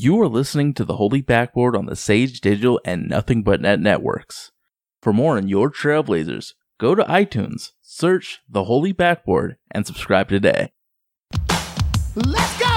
You are listening to the Holy Backboard on the Sage Digital and Nothing But Net networks. For more on your Trailblazers, go to iTunes, search the Holy Backboard, and subscribe today. Let's go!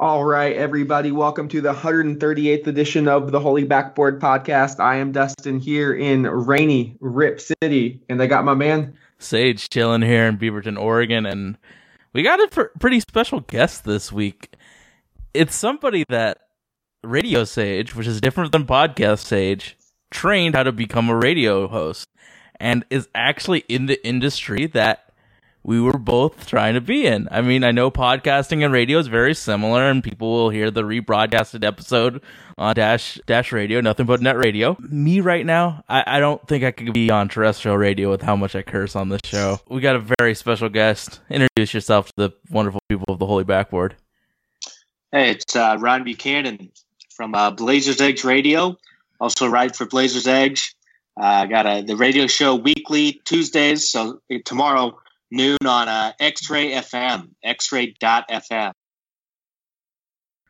All right, everybody, welcome to the 138th edition of the Holy Backboard Podcast. I am Dustin here in rainy Rip City, and I got my man. Sage chilling here in Beaverton, Oregon, and we got a pr- pretty special guest this week. It's somebody that Radio Sage, which is different than Podcast Sage, trained how to become a radio host and is actually in the industry that we were both trying to be in. I mean, I know podcasting and radio is very similar, and people will hear the rebroadcasted episode on Dash Dash Radio, nothing but net radio. Me right now, I, I don't think I could be on terrestrial radio with how much I curse on this show. We got a very special guest. Introduce yourself to the wonderful people of the Holy Backboard. Hey, it's uh, Ryan Buchanan from uh, Blazers Edge Radio. Also write for Blazers Edge. Uh, I got a, the radio show weekly Tuesdays. So uh, tomorrow noon on uh, X-Ray FM, X-Ray.fm.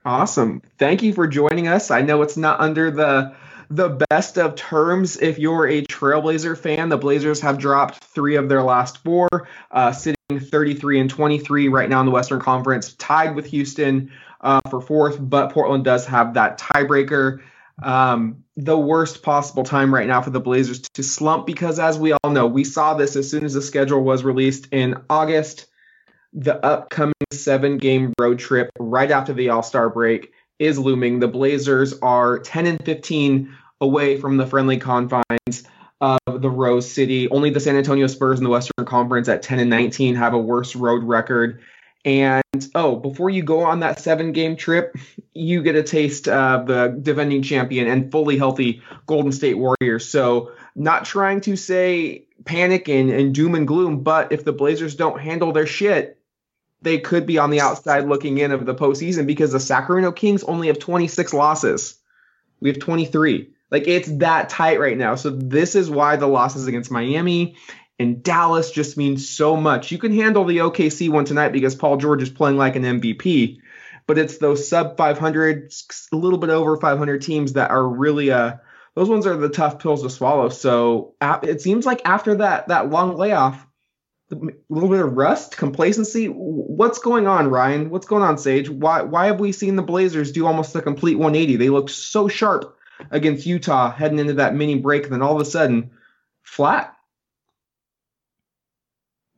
Awesome. Thank you for joining us. I know it's not under the the best of terms if you're a Trailblazer fan. The Blazers have dropped three of their last four, uh, sitting 33 and 23 right now in the Western Conference, tied with Houston uh, for fourth, but Portland does have that tiebreaker. Um, the worst possible time right now for the Blazers to slump because, as we all know, we saw this as soon as the schedule was released in August. The upcoming seven game road trip right after the All Star break is looming. The Blazers are 10 and 15 away from the friendly confines of the Rose City. Only the San Antonio Spurs in the Western Conference at 10 and 19 have a worse road record. And oh, before you go on that seven game trip, you get a taste of the defending champion and fully healthy Golden State Warriors. So, not trying to say panic and, and doom and gloom, but if the Blazers don't handle their shit, they could be on the outside looking in of the postseason because the Sacramento Kings only have 26 losses. We have 23. Like it's that tight right now. So this is why the losses against Miami and Dallas just means so much. You can handle the OKC one tonight because Paul George is playing like an MVP, but it's those sub 500, a little bit over 500 teams that are really uh those ones are the tough pills to swallow. So it seems like after that that long layoff, a little bit of rust, complacency. What's going on, Ryan? What's going on, Sage? Why why have we seen the Blazers do almost a complete 180? They looked so sharp against Utah heading into that mini break, and then all of a sudden, flat.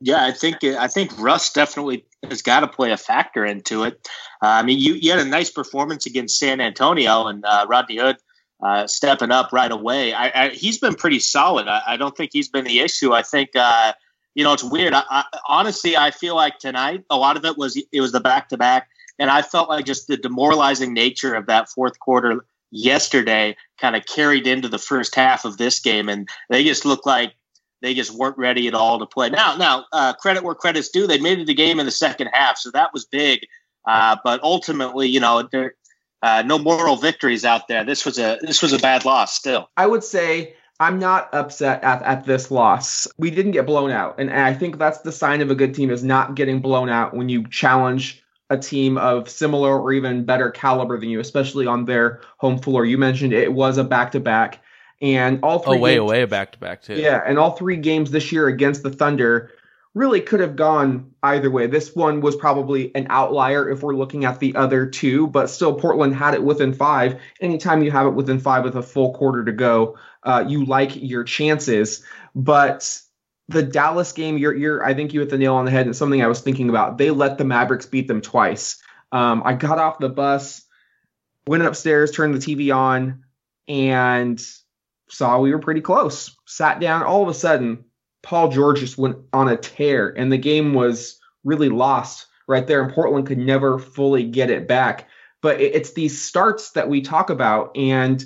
Yeah, I think I think Russ definitely has got to play a factor into it. Uh, I mean, you, you had a nice performance against San Antonio, and uh, Rodney Hood uh, stepping up right away. I, I, he's been pretty solid. I, I, don't think he's been the issue. I think uh, you know it's weird. Honestly, I feel like tonight a lot of it was it was the back to back, and I felt like just the demoralizing nature of that fourth quarter yesterday kind of carried into the first half of this game, and they just looked like they just weren't ready at all to play. Now, now uh, credit where credit's due. They made it a game in the second half, so that was big. Uh, but ultimately, you know, there uh, no moral victories out there. This was a this was a bad loss. Still, I would say I'm not upset at, at this loss. We didn't get blown out, and I think that's the sign of a good team is not getting blown out when you challenge a team of similar or even better caliber than you, especially on their home floor. You mentioned it was a back to back. And all three away, games, away, back to back too. Yeah, and all three games this year against the Thunder really could have gone either way. This one was probably an outlier if we're looking at the other two, but still Portland had it within five. Anytime you have it within five with a full quarter to go, uh, you like your chances. But the Dallas game, you're, you're, I think you hit the nail on the head. And something I was thinking about. They let the Mavericks beat them twice. Um, I got off the bus, went upstairs, turned the TV on, and saw we were pretty close. Sat down. All of a sudden, Paul George just went on a tear, and the game was really lost right there. And Portland could never fully get it back. But it's these starts that we talk about, and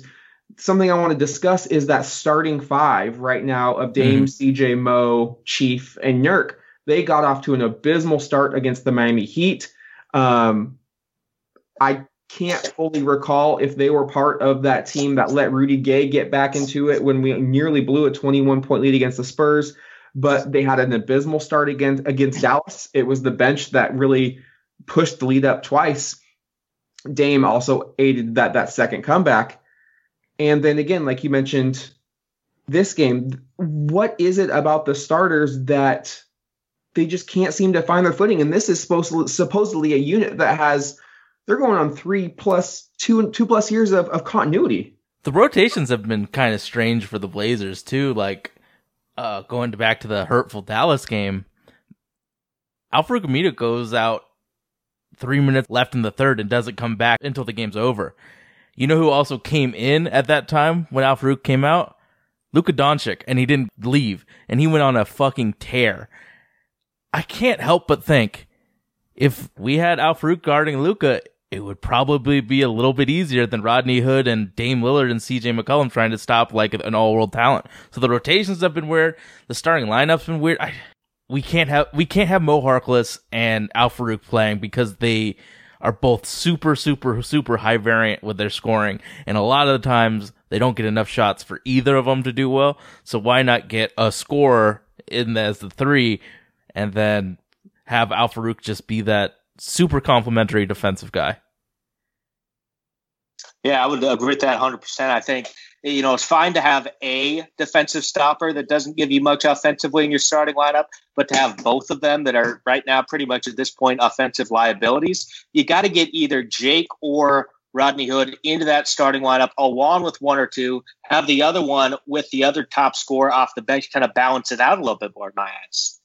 something I want to discuss is that starting five right now of Dame, mm-hmm. CJ, Mo, Chief, and Nurk. They got off to an abysmal start against the Miami Heat. Um, I can't fully recall if they were part of that team that let Rudy Gay get back into it when we nearly blew a 21 point lead against the Spurs. But they had an abysmal start against against Dallas. It was the bench that really pushed the lead up twice. Dame also aided that that second comeback. And then again, like you mentioned, this game, what is it about the starters that they just can't seem to find their footing? And this is supposed supposedly a unit that has they're going on three plus two two plus years of, of continuity. The rotations have been kind of strange for the Blazers too. Like uh, going back to the hurtful Dallas game, Al-Farouq goes out three minutes left in the third and doesn't come back until the game's over. You know who also came in at that time when Al-Farouq came out? Luka Doncic, and he didn't leave, and he went on a fucking tear. I can't help but think if we had Al-Farouq guarding Luka, it would probably be a little bit easier than Rodney Hood and Dame Lillard and CJ McCollum trying to stop like an all world talent. So the rotations have been weird. The starting lineup's been weird. I, we can't have we can't have Mo Harkless and Al-Farouq playing because they are both super super super high variant with their scoring, and a lot of the times they don't get enough shots for either of them to do well. So why not get a scorer in as the three, and then have Al-Farouq just be that super complimentary defensive guy? Yeah, I would agree with that 100%. I think, you know, it's fine to have a defensive stopper that doesn't give you much offensively in your starting lineup, but to have both of them that are right now pretty much at this point offensive liabilities, you got to get either Jake or Rodney Hood into that starting lineup along with one or two, have the other one with the other top scorer off the bench, kind of balance it out a little bit more in my eyes.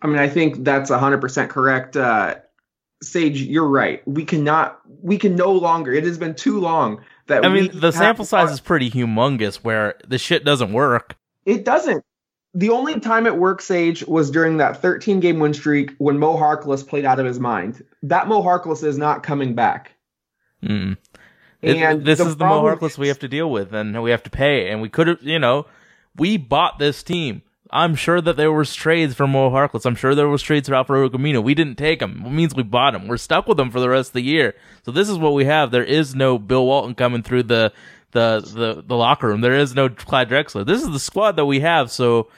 I mean, I think that's 100% correct. Uh, Sage, you're right. We cannot, we can no longer, it has been too long that I mean, the sample size is pretty humongous where the shit doesn't work. It doesn't. The only time it works, Sage, was during that 13 game win streak when Mo Harkless played out of his mind. That Mo Harkless is not coming back. Mm. It- And this the is the Mo Harkless we have to deal with, and we have to pay. And we could have, you know, we bought this team. I'm sure that there was trades for Mo Harkless. I'm sure there was trades for Al-Farouq Aminu. We didn't take him. It means we bought him. We're stuck with him for the rest of the year. So this is what we have. There is no Bill Walton coming through the the the, the locker room. There is no Clyde Drexler. This is the squad that we have. So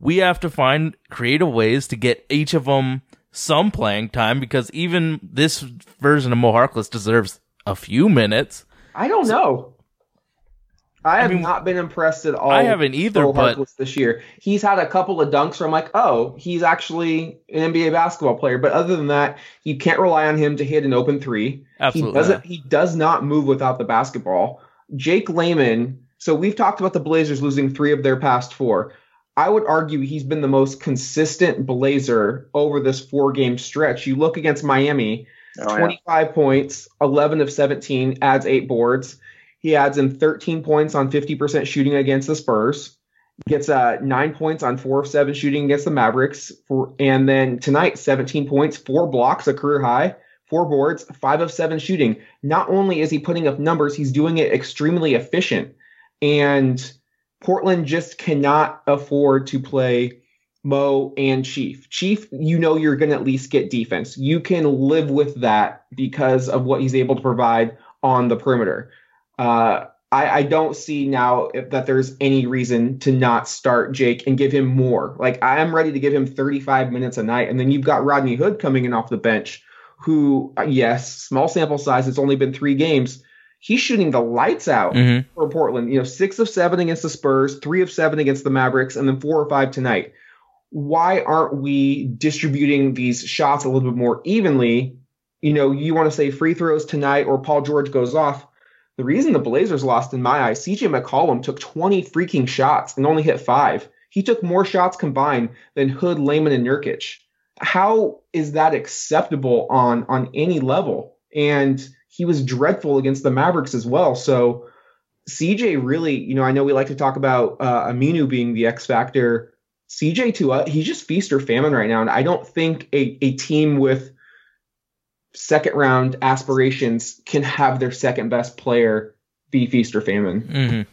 we have to find creative ways to get each of them some playing time because even this version of Mo Harkless deserves a few minutes. I don't know. I have mean, not been impressed at all. I haven't either, but- this year, he's had a couple of dunks where I'm like, oh, he's actually an NBA basketball player. But other than that, you can't rely on him to hit an open three. Absolutely He doesn't. He does not move without the basketball. Jake Layman. So we've talked about the Blazers losing three of their past four. I would argue he's been the most consistent Blazer over this four game stretch. You look against Miami, Oh, yeah. 25 points, 11 of 17, adds eight boards. He adds in 13 points on 50% shooting against the Spurs. Gets uh, nine points on four of seven shooting against the Mavericks. For, and then tonight, 17 points, four blocks, a career high, four boards, five of seven shooting. Not only is he putting up numbers, he's doing it extremely efficient. And Portland just cannot afford to play Mo and Chief. Chief, you know you're going to at least get defense. You can live with that because of what he's able to provide on the perimeter. Uh, I, I don't see now if, that there's any reason to not start Jake and give him more. Like I am ready to give him 35 minutes a night, and then you've got Rodney Hood coming in off the bench, who uh, yes, small sample size. It's only been three games. He's shooting the lights out Mhm. for Portland. You know, six of seven against the Spurs, three of seven against the Mavericks, and then four or five tonight. Why aren't we distributing these shots a little bit more evenly? You know, you want to say free throws tonight or Paul George goes off. The reason the Blazers lost, in my eyes, CJ McCollum took 20 freaking shots and only hit five. He took more shots combined than Hood, Layman, and Nurkic. How is that acceptable on on any level? And he was dreadful against the Mavericks as well. So CJ really, you know, I know we like to talk about uh, Aminu being the X factor. CJ to us, he's just feast or famine right now, and I don't think a, a team with second round aspirations can have their second best player be feast or famine. Mhm.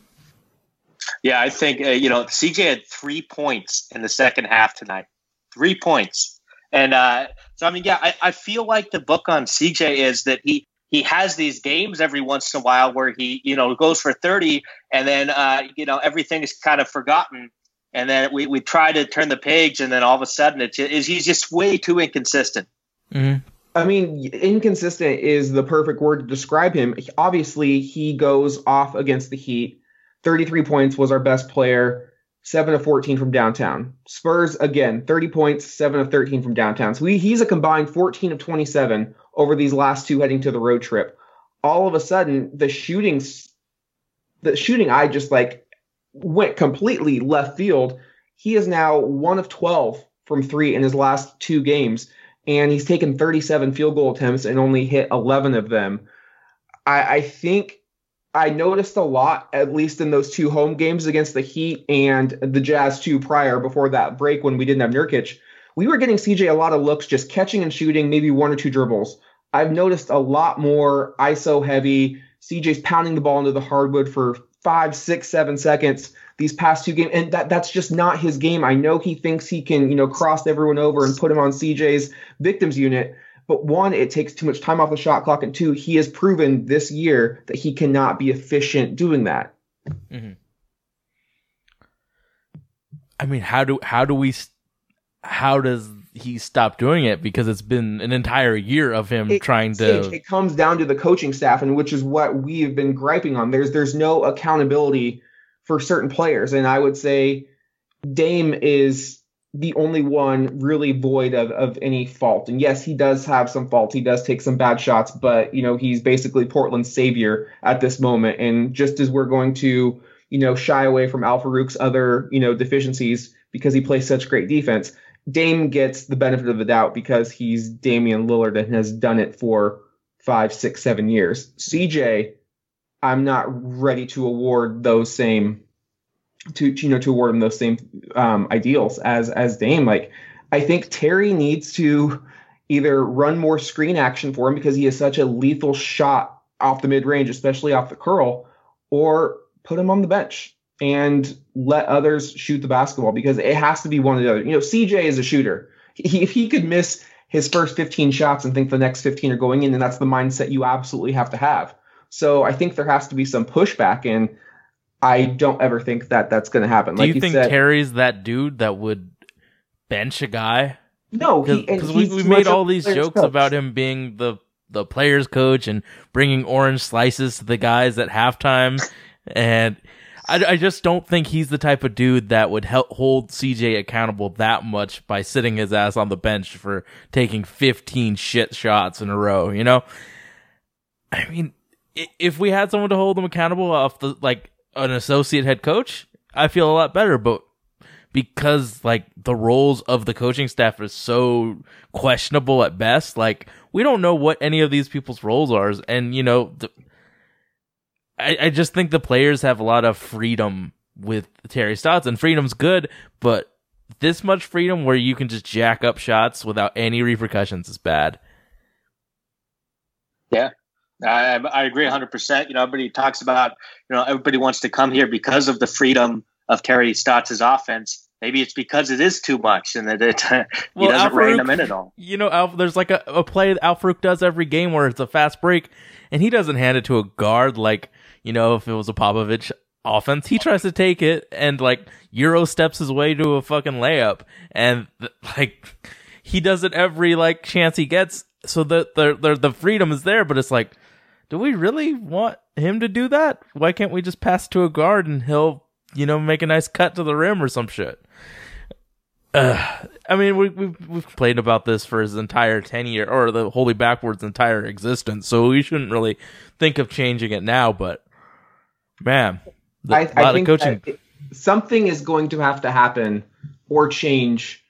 Yeah, I think uh, you know CJ had three points in the second half tonight. Three points, and uh, so I mean, yeah, I, I feel like the book on CJ is that he he has these games every once in a while where he, you know, goes for 30 and then, uh, you know, everything is kind of forgotten. And then we, we try to turn the page and then all of a sudden it's, it's he's just way too inconsistent. Mhm. I mean, inconsistent is the perfect word to describe him. Obviously, he goes off against the Heat. 33 points was our best player, 7 of 14 from downtown. Spurs, again, 30 points, 7 of 13 from downtown. So he, he's a combined 14 of 27 over these last two heading to the road trip. All of a sudden, the shooting, the shooting I just like went completely left field. He is now 1 of 12 from three in his last two games and he's taken 37 field goal attempts and only hit 11 of them. I, I think I noticed a lot, at least in those two home games against the Heat and the Jazz two prior before that break when we didn't have Nurkic. We were getting CJ a lot of looks, just catching and shooting, maybe one or two dribbles. I've noticed a lot more ISO heavy. CJ's pounding the ball into the hardwood for five, six, seven seconds these past two games, and that that's just not his game. I know he thinks he can, you know, cross everyone over and put him on CJ's victims unit. But one, it takes too much time off the shot clock, and two, he has proven this year that he cannot be efficient doing that. Mm-hmm. I mean, how do how do we how does he stopped doing it? Because it's been an entire year of him It- trying to. it comes down to the coaching staff, and which is what we've been griping on. There's there's no accountability for certain players, and I would say Dame is the only one really void of, of any fault. And yes, he does have some faults. He does take some bad shots, but you know he's basically Portland's savior at this moment. And just as we're going to you know shy away from Al-Farouq's other you know deficiencies because he plays such great defense, Dame gets the benefit of the doubt because he's Damian Lillard and has done it for five, six, seven years. CJ, I'm not ready to award those same to you know to award him those same um, ideals as as Dame. Like I think Terry needs to either run more screen action for him because he has such a lethal shot off the mid range, especially off the curl, or put him on the bench and let others shoot the basketball because it has to be one or the other. You know, CJ is a shooter. He, if he could miss his first 15 shots and think the next 15 are going in, then that's the mindset you absolutely have to have. So I think there has to be some pushback, and I don't ever think that that's going to happen. do like you think said, Terry's that dude that would bench a guy? no, Because we, we made all these jokes coach. about him being the the players coach and bringing orange slices to the guys at halftime, and I, I just don't think he's the type of dude that would help hold CJ accountable that much by sitting his ass on the bench for taking 15 shit shots in a row. You know, I mean, if we had someone to hold him accountable off the like an associate head coach, I feel a lot better. But because like the roles of the coaching staff is so questionable at best, like we don't know what any of these people's roles are, and you know, the, I I just think the players have a lot of freedom with Terry Stotts, and freedom's good, but this much freedom where you can just jack up shots without any repercussions is bad. Yeah, I, I agree 100%. You know, everybody talks about, you know, everybody wants to come here because of the freedom of Terry Stotts' offense. Maybe it's because it is too much and that it, he Well, doesn't rein them in at all. You know, Al, there's like a, a play that Al-Farouq does every game where it's a fast break, and he doesn't hand it to a guard like, you know, if it was a Popovich offense. He tries to take it and like Euro steps his way to a fucking layup, and like he does it every like chance he gets. So the the the, the freedom is there, but it's like, do we really want him to do that? Why can't we just pass to a guard and he'll, you know, make a nice cut to the rim or some shit? Uh, I mean, we, we've we've complained about this for his entire ten year or the Holy Backboard's entire existence, so we shouldn't really think of changing it now. But man, the, I, a lot I of think it- something is going to have to happen or change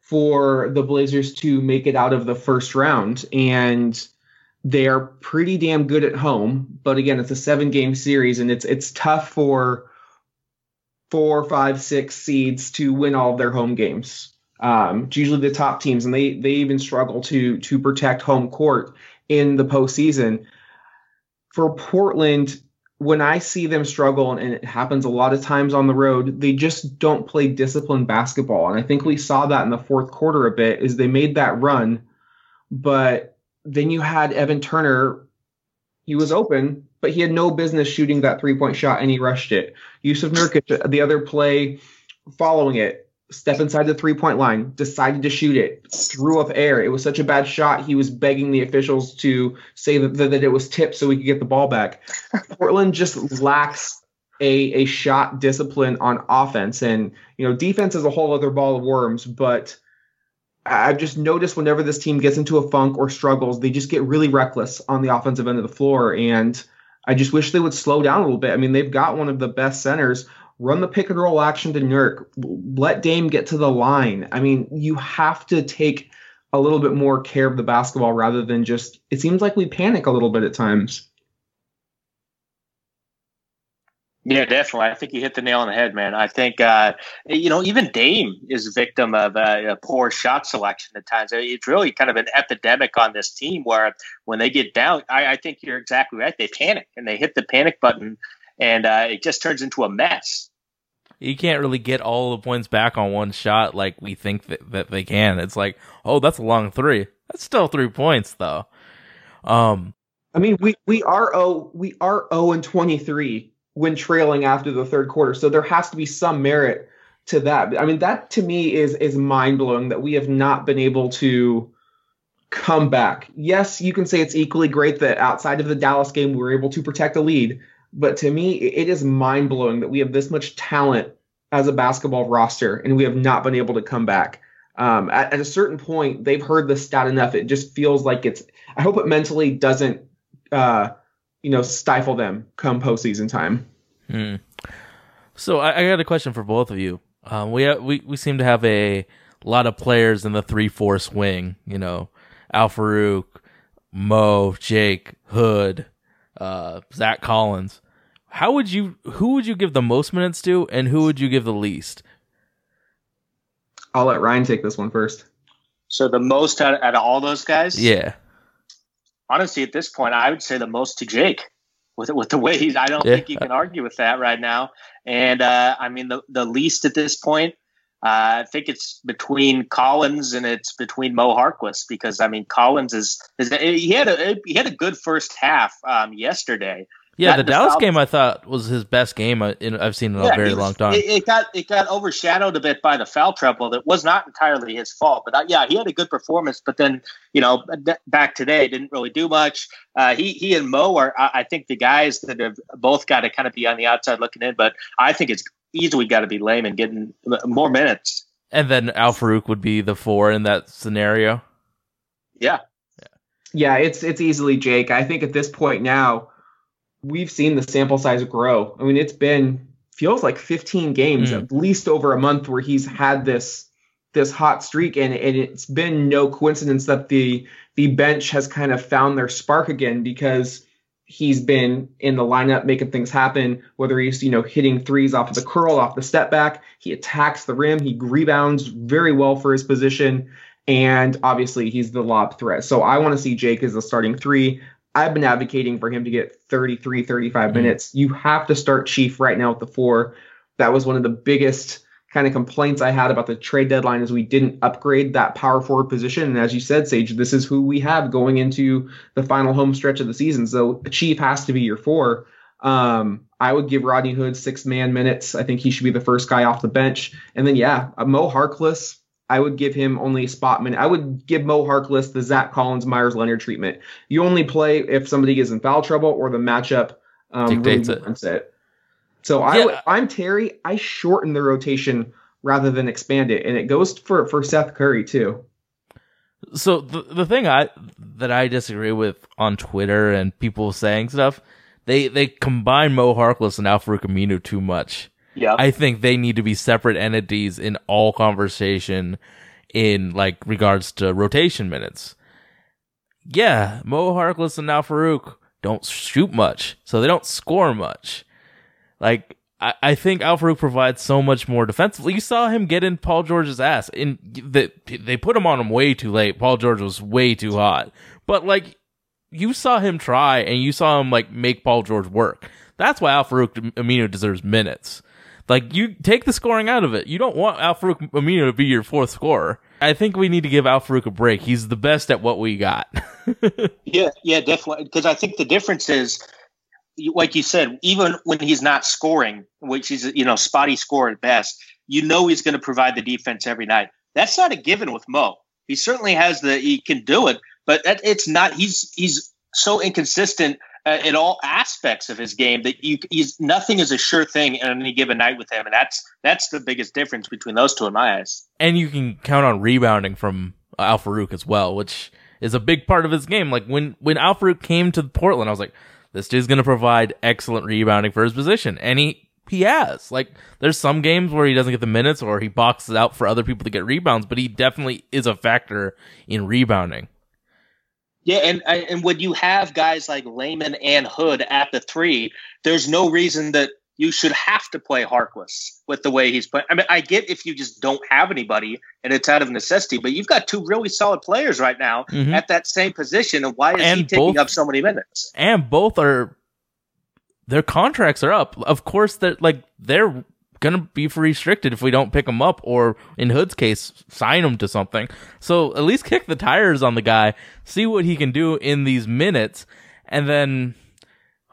for the Blazers to make it out of the first round. And they are pretty damn good at home. But again, it's a seven game series and it's it's tough for four, five, six seeds to win all of their home games. Um, it's usually the top teams, and they they even struggle to to protect home court in the postseason. For Portland, when I see them struggle, and it happens a lot of times on the road, they just don't play disciplined basketball. And I think we saw that in the fourth quarter a bit, is they made that run, but then you had Evan Turner He was open, but he had no business shooting that three point shot and he rushed it. Yusuf Nurkic, the other play following it, step inside the three point line, decided to shoot it, threw up air. It was such a bad shot, he was begging the officials to say that, that it was tipped so he could get the ball back. Portland just lacks a, a shot discipline on offense. And, you know, defense is a whole other ball of worms, but I've just noticed whenever this team gets into a funk or struggles, they just get really reckless on the offensive end of the floor. And I just wish they would slow down a little bit. I mean, they've got one of the best centers. Run the pick and roll action to Nurk. Let Dame get to the line. I mean, you have to take a little bit more care of the basketball rather than just. It seems like we panic a little bit at times. Yeah, definitely. I think you hit the nail on the head, man. I think uh, you know even Dame is a victim of uh, a poor shot selection at times. It's really kind of an epidemic on this team where when they get down, I, I think you're exactly right. They panic and they hit the panic button, and uh, it just turns into a mess. You can't really get all the points back on one shot like we think that, that they can. It's like, oh, that's a long three. That's still three points though. Um, I mean, we we are oh we are zero and twenty three when trailing after the third quarter. So there has to be some merit to that. I mean, that to me is is mind blowing that we have not been able to come back. Yes, you can say it's equally great that outside of the Dallas game we were able to protect a lead, but to me it is mind blowing that we have this much talent as a basketball roster and we have not been able to come back. Um, at, at a certain point, they've heard the stat enough. It just feels like it's. I hope it mentally doesn't. Uh, you know, stifle them come postseason time. Hmm. So I, I, got a question for both of you. Um, we ha- we we seem to have a lot of players in the three four swing. You know, Al-Farouq, Mo, Jake, Hood, uh, Zach Collins. How would you? Who would you give the most minutes to, and who would you give the least? I'll let Ryan take this one first. So the most out, out of all those guys, Yeah. honestly, at this point, I would say the most to Jake. With with the way he's, I don't Yeah. think you can argue with that right now. And uh, I mean, the the least at this point, uh, I think it's between Collins and it's between Mo Harkless because I mean, Collins is, is he had a he had a good first half um, yesterday. Yeah, That- the the Dallas Fal- game I thought was his best game I- in, I've seen in a very was- long time. It, it got it got overshadowed a bit by the foul trouble. That was not entirely his fault, but uh, yeah, he had a good performance. But then you know, back today didn't really do much. Uh, he he and Mo are I, I think the guys that have both got to kind of be on the outside looking in. But I think it's easily got to be Layman getting more minutes. and then Al-Farouq would be the four in that scenario. Yeah, Yeah, it's it's easily Jake. I think at this point now, we've seen the sample size grow. I mean, it's been feels like 15 games, Mm. at least over a month, where he's had this this hot streak, and, and it's been no coincidence that the the bench has kind of found their spark again because he's been in the lineup making things happen. Whether he's you know hitting threes off of the curl, off the step back, he attacks the rim, he rebounds very well for his position and obviously he's the lob threat. So I want to see Jake as the starting three. I've been advocating for him to get 33, 35 Mhm. minutes. You have to start Chief right now at the four. That was one of the biggest kind of complaints I had about the trade deadline is we didn't upgrade that power forward position. And as you said, Sage, this is who we have going into the final home stretch of the season. So Chief has to be your four. Um, I would give Rodney Hood six man minutes. I think he should be the first guy off the bench. And then yeah, Mo Harkless, I would give him only a spot minute. I would give Mo Harkless the Zach Collins Meyers Leonard treatment. You only play if somebody is in foul trouble or the matchup um, Dictates really it. it. So I Yeah. would, I'm Terry. I shorten the rotation rather than expand it, and it goes for for Seth Curry too. So the the thing I that I disagree with on Twitter and people saying stuff, they they combine Mo Harkless and Al-Farouq Aminu too much. Yeah. I think they need to be separate entities in all conversation in like regards to rotation minutes. Yeah, Mo Harkless and Al-Farouq don't shoot much, so they don't score much. Like I, I think Al-Farouq provides so much more defensively. You saw him get in Paul George's ass. and the, they put him on him way too late. Paul George was way too hot. But like you saw him try and you saw him like make Paul George work. That's why Al-Farouq Aminu deserves minutes. Like you take the scoring out of it. You don't want Al-Farouq Aminu to be your fourth scorer. I think we need to give Al-Farouq a break. He's the best at what we got. Yeah, yeah, definitely. Because I think the difference is, like you said, even when he's not scoring, which is you know spotty score at best, you know he's going to provide the defense every night. That's not a given with Mo. He certainly has the he can do it, but that, it's not. He's he's so inconsistent Uh, in all aspects of his game that you he's nothing is a sure thing on any given night with him, and that's that's the biggest difference between those two in my eyes. and you can count on rebounding from Al-Farouq as well, which is a big part of his game. Like when when Al-Farouq came to Portland, I was like, this dude's going to provide excellent rebounding for his position, and he he has. Like there's some games where he doesn't get the minutes or he boxes out for other people to get rebounds, but he definitely is a factor in rebounding. Yeah, and and when you have guys like Layman and Hood at the three, there's no reason that you should have to play Harkless with the way he's playing. I mean, I get if you just don't have anybody and it's out of necessity, but you've got two really solid players right now Mhm. at that same position, and why is he taking both- up so many minutes? and both are their contracts are up. Of course, they're like they're gonna be restricted if we don't pick him up, or in Hood's case, sign him to something. So at least kick the tires on the guy, see what he can do in these minutes, and then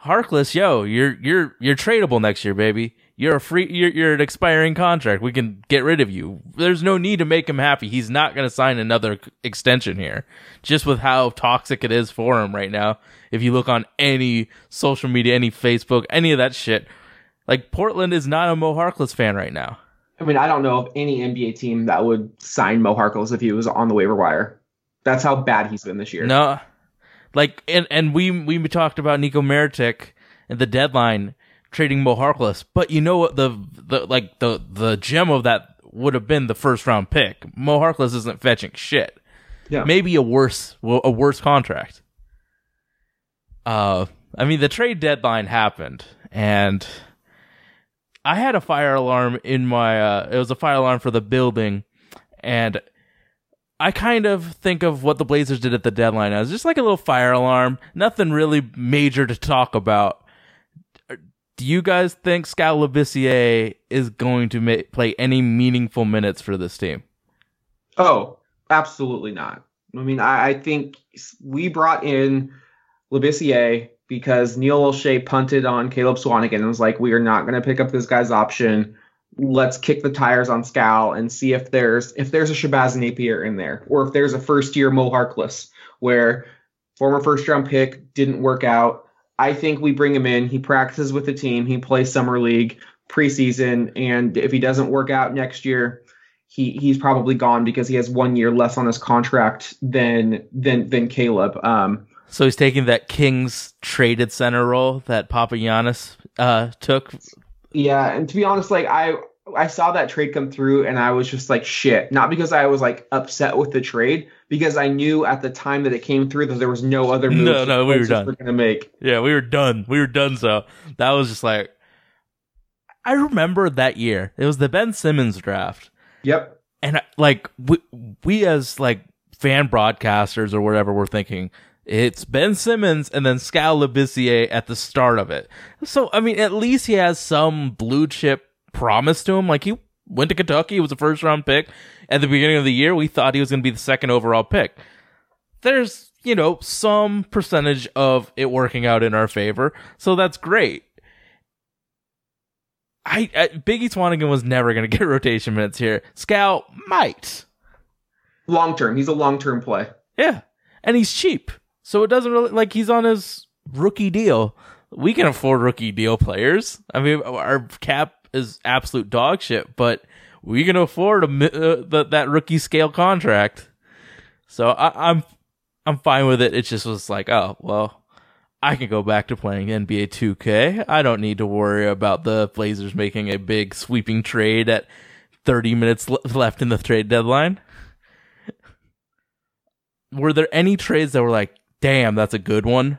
Harkless, yo, you're you're you're tradable next year, baby. You're a free. You're you're an expiring contract. We can get rid of you. There's no need to make him happy. He's not going to sign another extension here. Just with how toxic it is for him right now. If you look on any social media, any Facebook, any of that shit, like Portland is not a Mo Harkless fan right now. I mean, I don't know of any NBA team that would sign Mo Harkless if he was on the waiver wire. That's how bad he's been this year. No, like and and we we talked about Nico Mirotic and the deadline trading Mo Harkless, but you know what the the like the the gem of that would have been the first round pick. Mo Harkless isn't fetching shit. Yeah. Maybe a worse a worse contract. Uh, I mean the trade deadline happened and. I had a fire alarm in my uh it was a fire alarm for the building and I kind of think of what the Blazers did at the deadline as just like a little fire alarm, nothing really major to talk about. Do you guys think Skal Labissiere is going to ma- play any meaningful minutes for this team? Oh, absolutely not. I mean, I, I think we brought in Labissiere because Neil Olshey punted on Caleb Swanigan and was like, we are not going to pick up this guy's option. Let's kick the tires on Skal and see if there's if there's a Shabazz Napier in there, or if there's a first year Mo Harkless where former first round pick didn't work out. I think we bring him in. He practices with the team. He plays summer league preseason, and if he doesn't work out next year, he he's probably gone because he has one year less on his contract than than than Caleb. Um, So he's taking that Kings traded center role that Papagiannis uh, took. yeah, and to be honest, like I I saw that trade come through and I was just like shit. Not because I was like upset with the trade, because I knew at the time that it came through that there was no other moves No, no, we were done. Were gonna make. Yeah, we were done. We were done. So that was just like, I remember that year. It was the Ben Simmons draft. Yep. and like we, we as like fan broadcasters or whatever we're thinking it's Ben Simmons and then Skal Labissiere at the start of it. So I mean, at least he has some blue chip promise to him. Like he went to Kentucky, was a first round pick. At the beginning of the year, we thought he was going to be the second overall pick. There's you know some percentage of it working out in our favor, so that's great. I, I Biggie Swanigan was never going to get rotation minutes here. Skal might. Long term, he's a long term play. Yeah. And he's cheap. So it doesn't really like he's on his rookie deal. We can afford rookie deal players. I mean, our cap is absolute dog shit, but we can afford a uh, the, that rookie scale contract. So I, I'm I'm fine with it. It just was like, oh well, I can go back to playing NBA 2K. I don't need to worry about the Blazers making a big sweeping trade at 30 minutes le- left in the trade deadline were there any trades that were like, damn, that's a good one?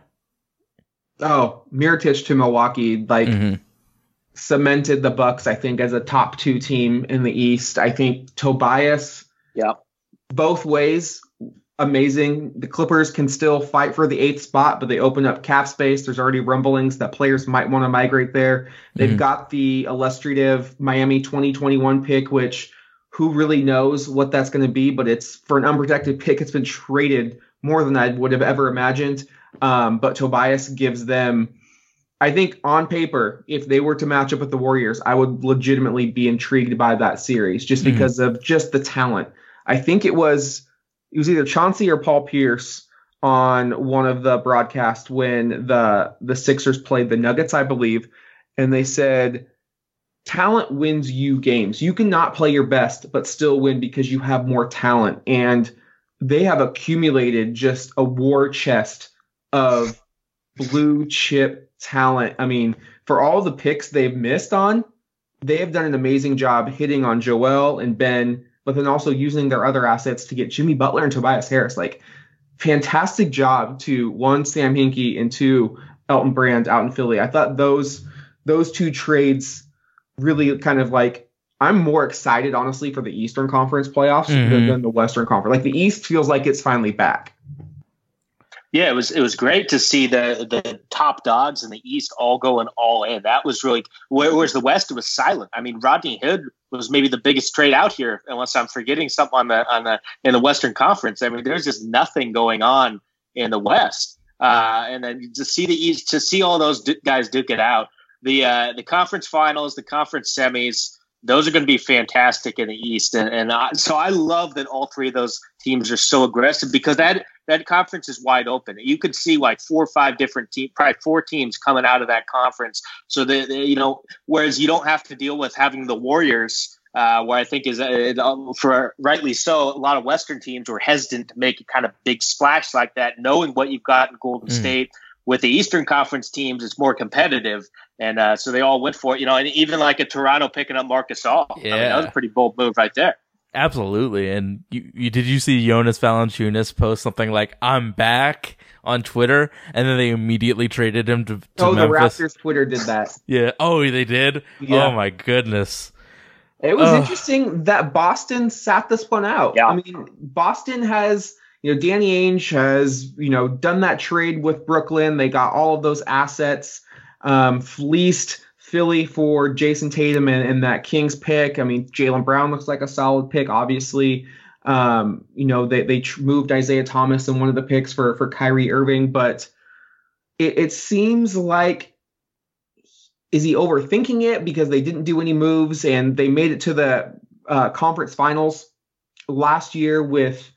Oh, Mirotic to Milwaukee, like Mhm. cemented the Bucks, I think, as a top two team in the East. I think Tobias, Yeah. both ways, amazing. The Clippers can still fight for the eighth spot, but they open up cap space. There's already rumblings that players might want to migrate there. They've Mhm. got the illustrative Miami 2021 pick, which who really knows what that's going to be? But it's for an unprotected pick. It's been traded more than I would have ever imagined. Um, but Tobias gives them. I think on paper, if they were to match up with the Warriors, I would legitimately be intrigued by that series just Mhm. because of just the talent. I think it was it was either Chauncey or Paul Pierce on one of the broadcasts when the the Sixers played the Nuggets, I believe, and they said talent wins you games. You cannot play your best but still win because you have more talent and they have accumulated just a war chest of blue chip talent. I mean, for all the picks they've missed on, they have done an amazing job hitting on Joel and Ben, but then also using their other assets to get Jimmy Butler and Tobias Harris. Like, fantastic job to one Sam Hinkie and two Elton Brand out in Philly. I thought those those two trades really kind of like I'm more excited honestly for the Eastern Conference playoffs than, Mhm. than the Western Conference. Like the East feels like it's finally back. Yeah, it was it was great to see the the top dogs in the East all going all in. That was really whereas the West it was silent. I mean, Rodney Hood was maybe the biggest trade out here, unless I'm forgetting something on the on the in the Western Conference. I mean, there's just nothing going on in the West. Uh, and then to see the East, to see all those du- guys duke it out, the uh, the conference finals, the conference semis, those are going to be fantastic in the East. And and I, so I love that all three of those teams are so aggressive because that that conference is wide open. You could see like four or five different teams, probably four teams coming out of that conference. So that you know, whereas you don't have to deal with having the Warriors, uh, where I think is uh, for rightly so, a lot of Western teams were hesitant to make a kind of big splash like that, knowing what you've got in Golden Mm. State. With the Eastern Conference teams, it's more competitive, and uh, so they all went for it. You know, and even like a Toronto picking up Marc Gasol, I mean, that was a pretty bold move right there. Absolutely. And you, you did you see Jonas Valanciunas post something like "I'm back" on Twitter, and then they immediately traded him to, to oh, Memphis. the Raptors Twitter did that. Yeah. Oh, they did. Yeah. Oh my goodness. It was Ugh. interesting that Boston sat this one out. Yeah. I mean, Boston has, you know, Danny Ainge has, you know, done that trade with Brooklyn. They got all of those assets, um, fleeced Philly for Jayson Tatum and, and that Kings pick. I mean, Jaylen Brown looks like a solid pick, obviously. Um, you know, they they moved Isaiah Thomas in one of the picks for for Kyrie Irving, but it, it seems like is he overthinking it because they didn't do any moves and they made it to the uh, conference finals last year with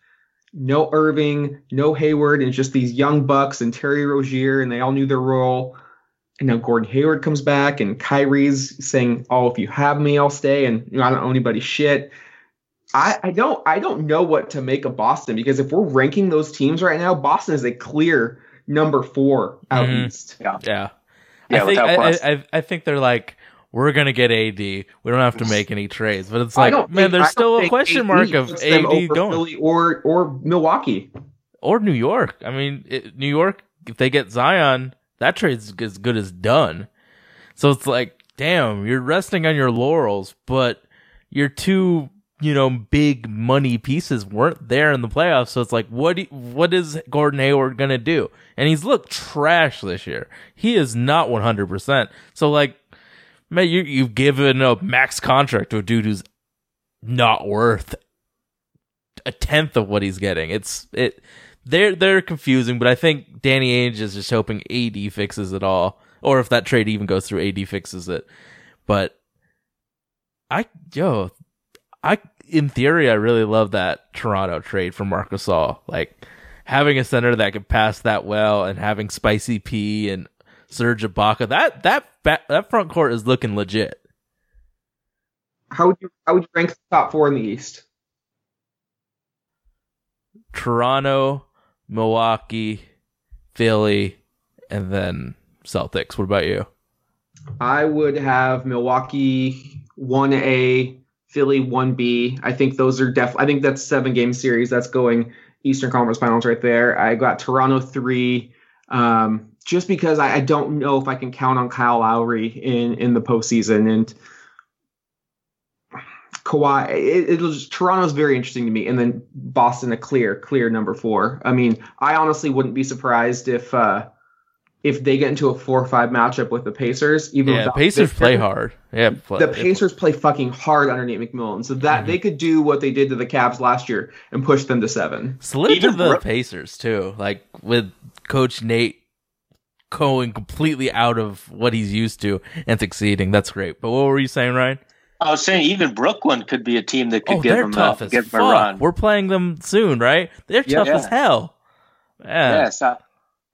no Irving, no Hayward, and just these young bucks and Terry Rozier, and they all knew their role. And now Gordon Hayward comes back, and Kyrie's saying, "Oh, if you have me, I'll stay." And you know, I don't owe anybody shit. I, I don't I don't know what to make of Boston because if we're ranking those teams right now, Boston is a clear number four out Mhm. east. Yeah. Yeah. Yeah, I think I. I, I think they're like we're gonna get AD. We don't have to make any trades, but it's like man, think- there's still a question AD mark of AD going Philly or or Milwaukee. or New York. I mean, it, New York if they get Zion, that trade's as good as done. So it's like, damn, you're resting on your laurels, but your two, you know, big money pieces weren't there in the playoffs. So it's like, what do, what is Gordon Hayward gonna do? And he's looked trash this year. He is not 100. percent So like, man, you you've given a max contract to a dude who's not worth a tenth of what he's getting. It's it. They're they're confusing, but I think Danny Ainge is just hoping AD fixes it all, or if that trade even goes through, AD fixes it. But I yo, I in theory I really love that Toronto trade for Marc Gasol. Like having a center that could pass that well, and having Spicy P and Serge Ibaka. That that ba- that front court is looking legit. How would you how would you rank the top four in the East? Toronto, Milwaukee, Philly, and then Celtics. What about you? I would have Milwaukee one A, Philly one B. I think those are def. I think that's seven game series. That's going Eastern Conference Finals right there. I got Toronto three. Um, just because I, I don't know if I can count on Kyle Lowry in in the postseason and Kawhi. It, it'll just Toronto's very interesting to me, and then Boston a clear clear number four. I mean, I honestly wouldn't be surprised if. uh if they get into a four or five matchup with the Pacers, even Yeah, without Pacers Victor, play hard. Yeah, play, The Pacers play fucking hard under Nate McMillan, so that Mm-hmm. they could do what they did to the Cavs last year and push them to seven. salute to Even the Pacers too. Like with Coach Nate going completely out of what he's used to and succeeding. That's great. But what were you saying, Ryan? I was saying even Brooklyn could be a team that could Oh, give them tough a, as give them a run. We're playing them soon, right? They're Yeah. tough as hell. Yeah. Yes. Uh,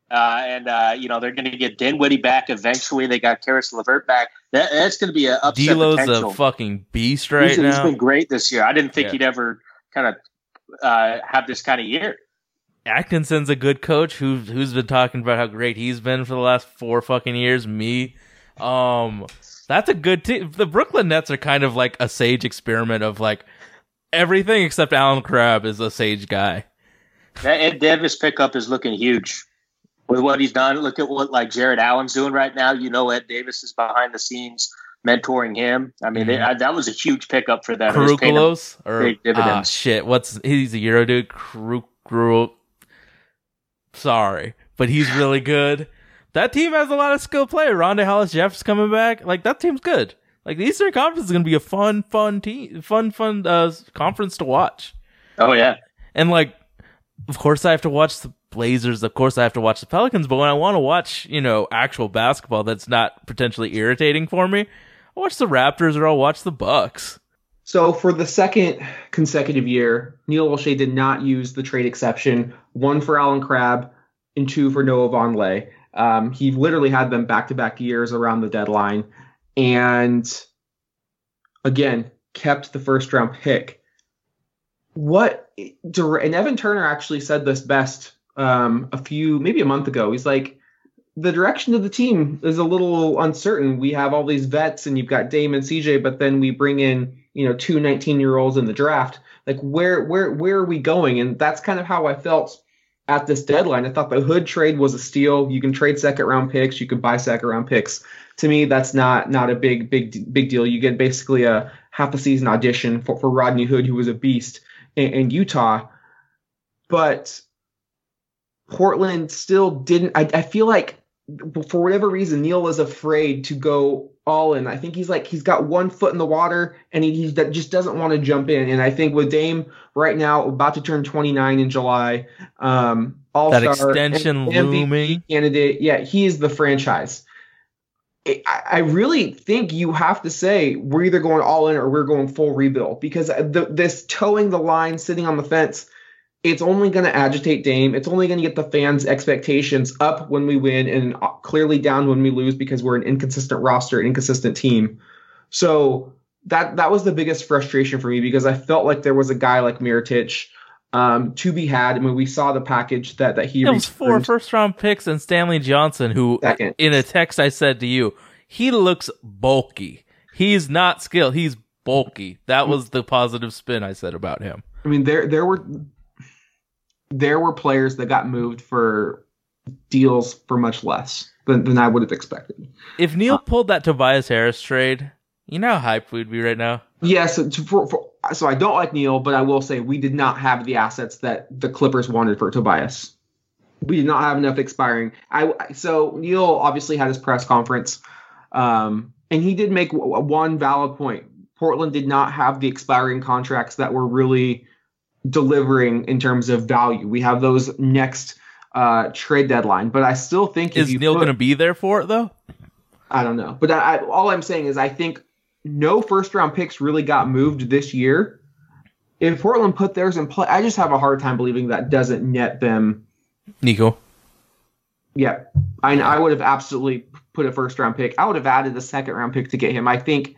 uh, and uh, you know they're going to get Dinwiddie back eventually. They got Caris LeVert back. That, that's going to be an upset D'Lo's potential. a fucking beast right he's, he's now. been great this year. I didn't think Yeah. he'd ever kind of uh, have this kind of year. Atkinson's a good coach who who's been talking about how great he's been for the last four fucking years. Me, um, that's a good team. The Brooklyn Nets are kind of like a sage experiment of like everything except Allen Crabbe is a sage guy. That Ed Davis pickup is looking huge with what he's done. Look at what like Jarrett Allen's doing right now. You know Ed Davis is behind the scenes mentoring him. I mean, they, Mhm. I, that was a huge pickup for them. Karukalos or ah shit, what's he's a Euro dude? Karuk. Sorry, but he's really good. That team has a lot of skill play. Rondae Hollis Jeff's coming back. Like that team's good. Like the Eastern Conference is gonna be a fun, fun team, fun, fun uh, conference to watch. Oh yeah, And like, of course, I have to watch the Blazers. Of course, I have to watch the Pelicans. But when I want to watch, you know, actual basketball that's not potentially irritating for me, I watch the Raptors or I'll watch the Bucks. So for the second consecutive year, Neil Olshey did not use the trade exception, one for Allen Crabbe and two for Noah Vonleh. Um, he literally had them back-to-back years around the deadline, and again kept the first-round pick. What and Evan Turner actually said this best um, a few maybe a month ago. He's like, the direction of the team is a little uncertain. We have all these vets, and you've got Dame and CJ, but then we bring in you know two 19 year olds in the draft. Like where where where are we going? And that's kind of how I felt at this deadline. I thought the Hood trade was a steal. You can trade second round picks. You can buy second round picks. To me, that's not not a big big big deal. You get basically a half a season audition for, for Rodney Hood, who was a beast in, in Utah. But Portland still didn't. I, I feel like for whatever reason, Neil was afraid to go all in. I think he's like he's got one foot in the water and he, he that just doesn't want to jump in. And I think with Dame right now about to turn 29 in July, um, all That extension looming. candidate, yeah, he is the franchise. I I really think you have to say we're either going all in or we're going full rebuild because the, this towing the line, sitting on the fence, it's only going to agitate Dame. It's only going to get the fans' expectations up when we win and clearly down when we lose because we're an inconsistent roster, an inconsistent team. So that that was the biggest frustration for me because I felt like there was a guy like Mirotic um, to be had. I mean, we saw the package that that he It was four first round picks and Stanley Johnson, who Second. in a text I said to you, he looks bulky. He's not skilled. He's bulky. That was the positive spin I said about him. I mean, there there were there were players that got moved for deals for much less than, than I would have expected. If Neil pulled that Tobias Harris trade, you know how hyped we'd be right now. Yes, so, for, for, so I don't like Neil, but I will say we did not have the assets that the Clippers wanted for Tobias. We did not have enough expiring. I so Neil obviously had his press conference, um, and he did make w- one valid point. Portland did not have the expiring contracts that were really delivering in terms of value. We have those next uh, trade deadline, but I still think Is Neil going to be there for it though? I don't know, but I, I, all I'm saying is I think no first round picks really got moved this year. If Portland put theirs in play, I just have a hard time believing that doesn't net them. Nico. Yeah, I, I would have absolutely put a first round pick. I would have added a second round pick to get him. I think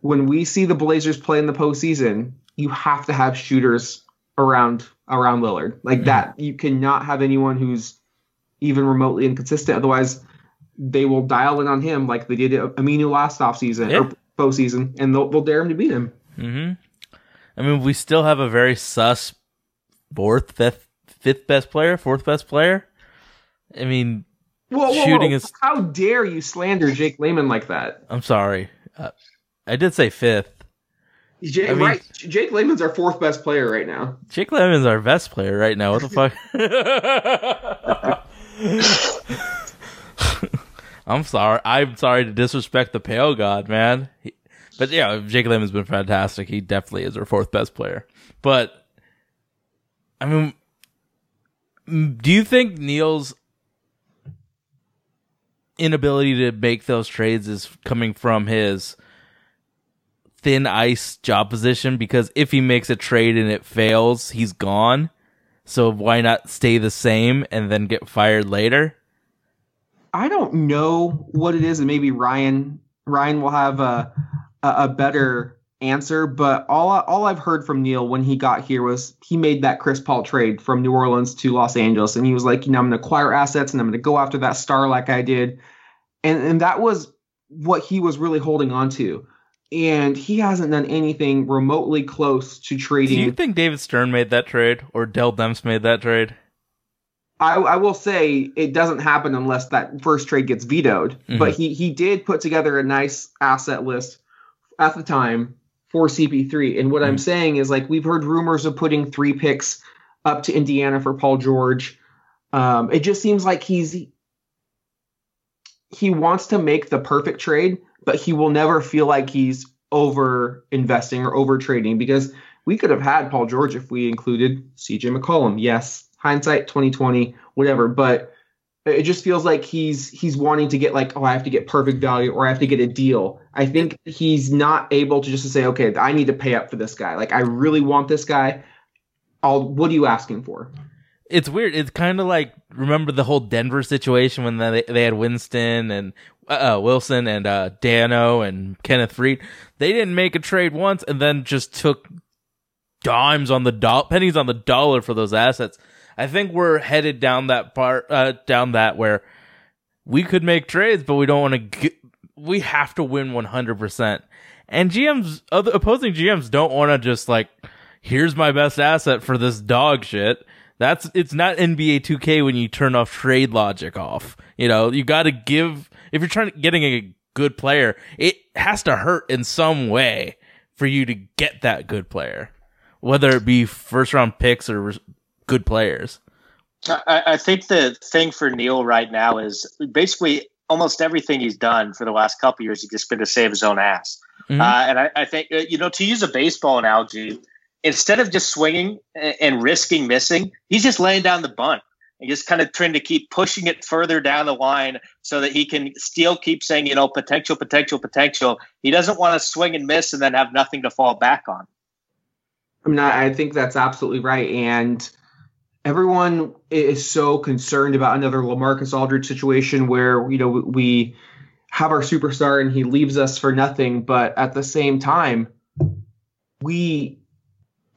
when we see the Blazers play in the postseason, you have to have shooters around around Lillard like that. You cannot have anyone who's even remotely inconsistent. Otherwise, they will dial in on him like they did Aminu last offseason Yeah. or postseason, and they'll, they'll dare him to beat him. hmm I mean, we still have a very sus fourth, fifth, fifth best player, fourth best player. I mean, Whoa, whoa, Shooting whoa. is- How dare you slander Jake Layman like that? I'm sorry. Uh, I did say fifth. Jake, I mean- right, Jake Layman's our fourth best player right now. Jake Layman's our best player right now. What the fuck? I'm sorry. I'm sorry to disrespect the Pale God, man. He- but yeah, Jake has been fantastic. He definitely is our fourth best player. But I mean, do you think Neil's inability to make those trades is coming from his thin ice job position? Because if he makes a trade and it fails, he's gone. So why not stay the same and then get fired later? I don't know what it is, and maybe Ryan Ryan will have a a, better answer. But all all I've heard from Neil when he got here was he made that Chris Paul trade from New Orleans to Los Angeles, and he was like, you know, I'm going to acquire assets and I'm going to go after that star like I did, and and that was what he was really holding on to. And he hasn't done anything remotely close to trading. Do you think David Stern made that trade or Dell Demps made that trade? I, I will say it doesn't happen unless that first trade gets vetoed. Mhm. But he he did put together a nice asset list at the time for CP3. And what I'm saying is like we've heard rumors of putting three picks up to Indiana for Paul George. Um, it just seems like he's he wants to make the perfect trade, but he will never feel like he's over investing or over trading because we could have had Paul George if we included CJ McCollum. Yes, hindsight 2020, whatever, but it just feels like he's he's wanting to get like oh I have to get perfect value or I have to get a deal. I think he's not able to just to say okay I need to pay up for this guy. Like I really want this guy. I'll what are you asking for? It's weird. It's kind of like remember the whole Denver situation when they they had Winston and uh, Wilson and uh, Dano and Kenneth Faried. They didn't make a trade once and then just took dimes on the do- pennies on the dollar for those assets. I think we're headed down that part uh, down that where we could make trades, but we don't want to. Get, we have to win one hundred percent. And GMs, other opposing GMs, don't want to just like, here's my best asset for this dog shit. That's it's not NBA 2K when you turn off trade logic off. You know, you got to give if you're trying to getting a good player, it has to hurt in some way for you to get that good player, whether it be first round picks or good players. I, I think the thing for Neil right now is basically almost everything he's done for the last couple years, he's just been to save his own ass. Mhm. Uh, and I, I think, uh, you know, to use a baseball analogy, instead of just swinging and, risking missing, he's just laying down the bunt and just kind of trying to keep pushing it further down the line so that he can still keep saying, you know, potential, potential, potential. He doesn't want to swing and miss and then have nothing to fall back on. I mean, I think that's absolutely right. And everyone is so concerned about another LaMarcus Aldridge situation where, you know, we have our superstar and he leaves us for nothing. But at the same time, we,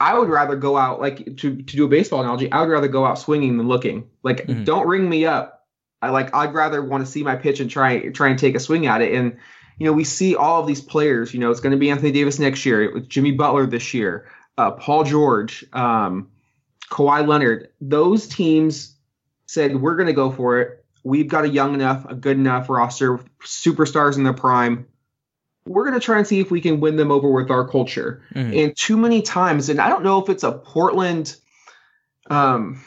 I would rather go out, like to, to do a baseball analogy, I would rather go out swinging than looking. Like, Mhm. don't ring me up. I like, I'd rather want to see my pitch and try, try and take a swing at it. And, you know, we see all of these players, you know, it's going to be Anthony Davis next year, it with Jimmy Butler this year uh, Paul George, um, Kawhi Leonard, those teams said we're going to go for it. We've got a young enough, a good enough roster, superstars in their prime. We're going to try and see if we can win them over with our culture. Mhm. And too many times, and I don't know if it's a Portland um,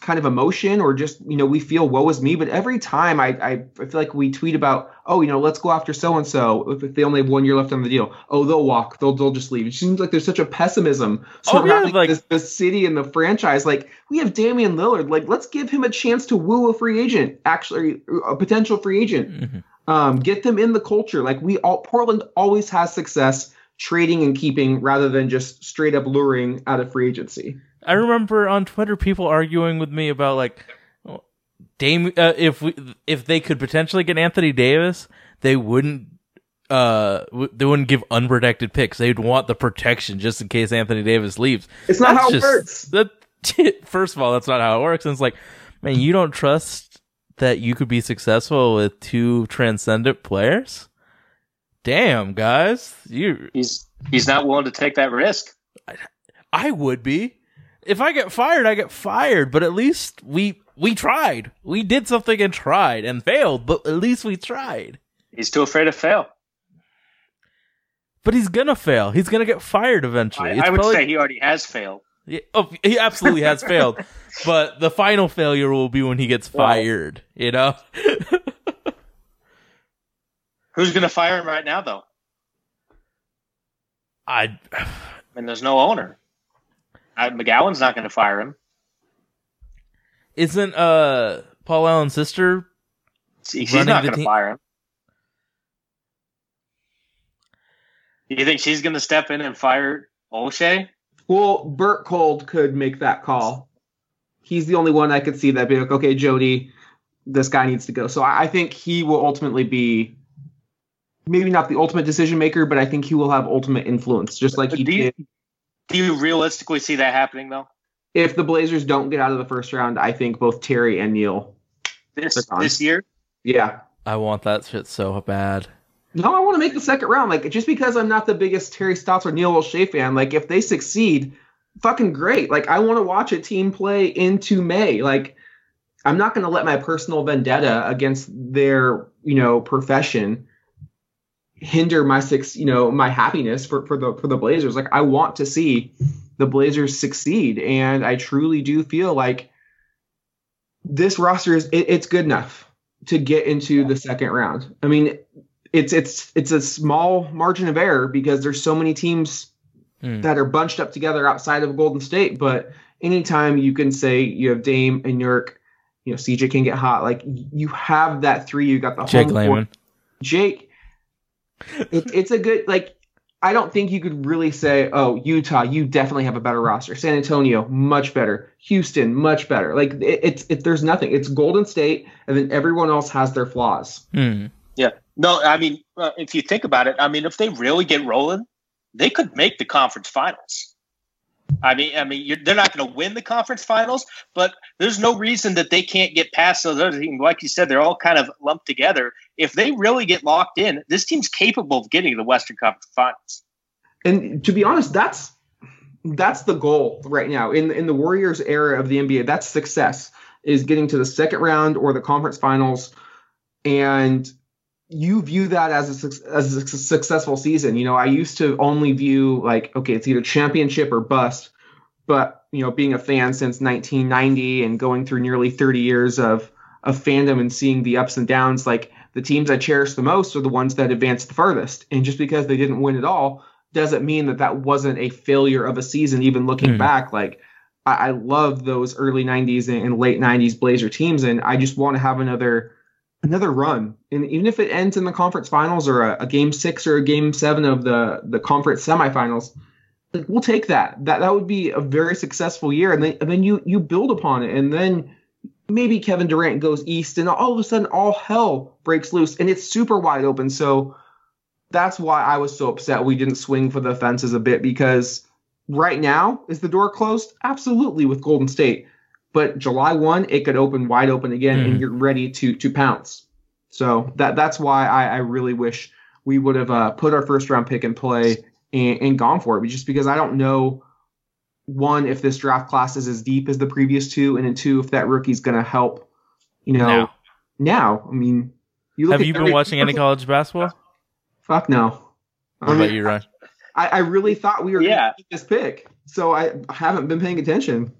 kind of emotion or just you know we feel woe is me, but every time I I, feel like we tweet about oh you know let's go after so and so if they only have one year left on the deal oh they'll walk they'll they'll just leave. It seems like there's such a pessimism Oh, yeah, surrounding like- this, the city and the franchise. Like we have Damian Lillard, like let's give him a chance to woo a free agent, actually a potential free agent Mhm. Um, get them in the culture. Like we all, Portland always has success trading and keeping rather than just straight up luring out of free agency. I remember on Twitter people arguing with me about like Dame uh, if we if they could potentially get Anthony Davis, they wouldn't uh w- they wouldn't give unprotected picks. They'd want the protection just in case Anthony Davis leaves. It's not That's how it works. That first of all, that's not how it works. And it's like, man, you don't trust that you could be successful with two transcendent players? Damn, guys, you He's he's not willing to take that risk. I would be. If I get fired, I get fired. But at least we we tried. We did something and tried and failed. But at least we tried. He's too afraid to fail. But he's gonna fail. He's gonna get fired eventually. I, I would probably- say he already has failed. Yeah, oh, he absolutely has failed. But the final failure will be when he gets Well- fired. You know. Who's going to fire him right now, though? I I mean, there's no owner. I, McGowan's not going to fire him. isn't uh Paul Allen's sister. She's not going to team- fire him. You think she's going to step in and fire Olshey? Well, Bert Kolde could make that call. He's the only one I could see that be like, okay, Jody, this guy needs to go. So I I think he will ultimately be maybe not the ultimate decision maker, but I think he will have ultimate influence, just like he Do you, did. do you realistically see that happening, though? If the Blazers don't get out of the first round, I think both Terry and Neil. This, this year? Yeah. I want that shit so bad. No, I want to make the second round. Like just because I'm not the biggest Terry Stotts or Neil Olshey fan, like if they succeed, fucking great. Like I want to watch a team play into May. Like I'm not going to let my personal vendetta against their, you know, profession hinder my six, you know, my happiness for for the for the Blazers. Like I want to see the Blazers succeed, and I truly do feel like this roster is it, it's good enough to get into the second round. I mean, it's it's it's a small margin of error because there's so many teams Hmm. that are bunched up together outside of Golden State. But anytime you can say you have Dame and Nurk, you know CJ can get hot. Like you have that three. You got the Jake home court. Layman. Jake, it, it's a good like. I don't think you could really say, "Oh, Utah, you definitely have a better roster." San Antonio, much better. Houston, much better. Like it, it's it, there's nothing. It's Golden State, and then everyone else has their flaws. Hmm. No, I mean, uh, if you think about it, I mean, if they really get rolling, they could make the conference finals. I mean, I mean, they're not going to win the conference finals, but there's no reason that they can't get past those other teams. Like you said, they're all kind of lumped together. If they really get locked in, this team's capable of getting to the Western Conference Finals. And to be honest, that's that's the goal right now in in the Warriors era of the NBA. That's success is getting to the second round or the conference finals, and you view that as a as a successful season. You know, I used to only view like okay, it's either championship or bust. But you know, being a fan since 1990 and going through nearly 30 years of of fandom and seeing the ups and downs, like the teams I cherish the most are the ones that advanced the furthest. And just because they didn't win at all doesn't mean that that wasn't a failure of a season. Even looking Hmm. back, like I, I love those early 90s and, and late 90s Blazer teams, and I just want to have another another run. And even if it ends in the conference finals or a, a game six or a game seven of the the conference semifinals, like we'll take that. That that would be a very successful year, and then and then you you build upon it, and then maybe Kevin Durant goes east, and all of a sudden all hell breaks loose, and it's super wide open. So that's why I was so upset we didn't swing for the fences a bit because right now is the door closed? Absolutely with Golden State. But July 1, it could open wide open again Mhm. and you're ready to to pounce. So that that's why I, I really wish we would have uh, put our first round pick in play and, and gone for it. Just because I don't know one if this draft class is as deep as the previous two, and then two if that rookie's going to help. You know, Now, now. I mean, you look have at you been every- watching any college basketball? Fuck no. I mean, about you, Ryan? I, I really thought we were Yeah. going to take this pick, so I haven't been paying attention.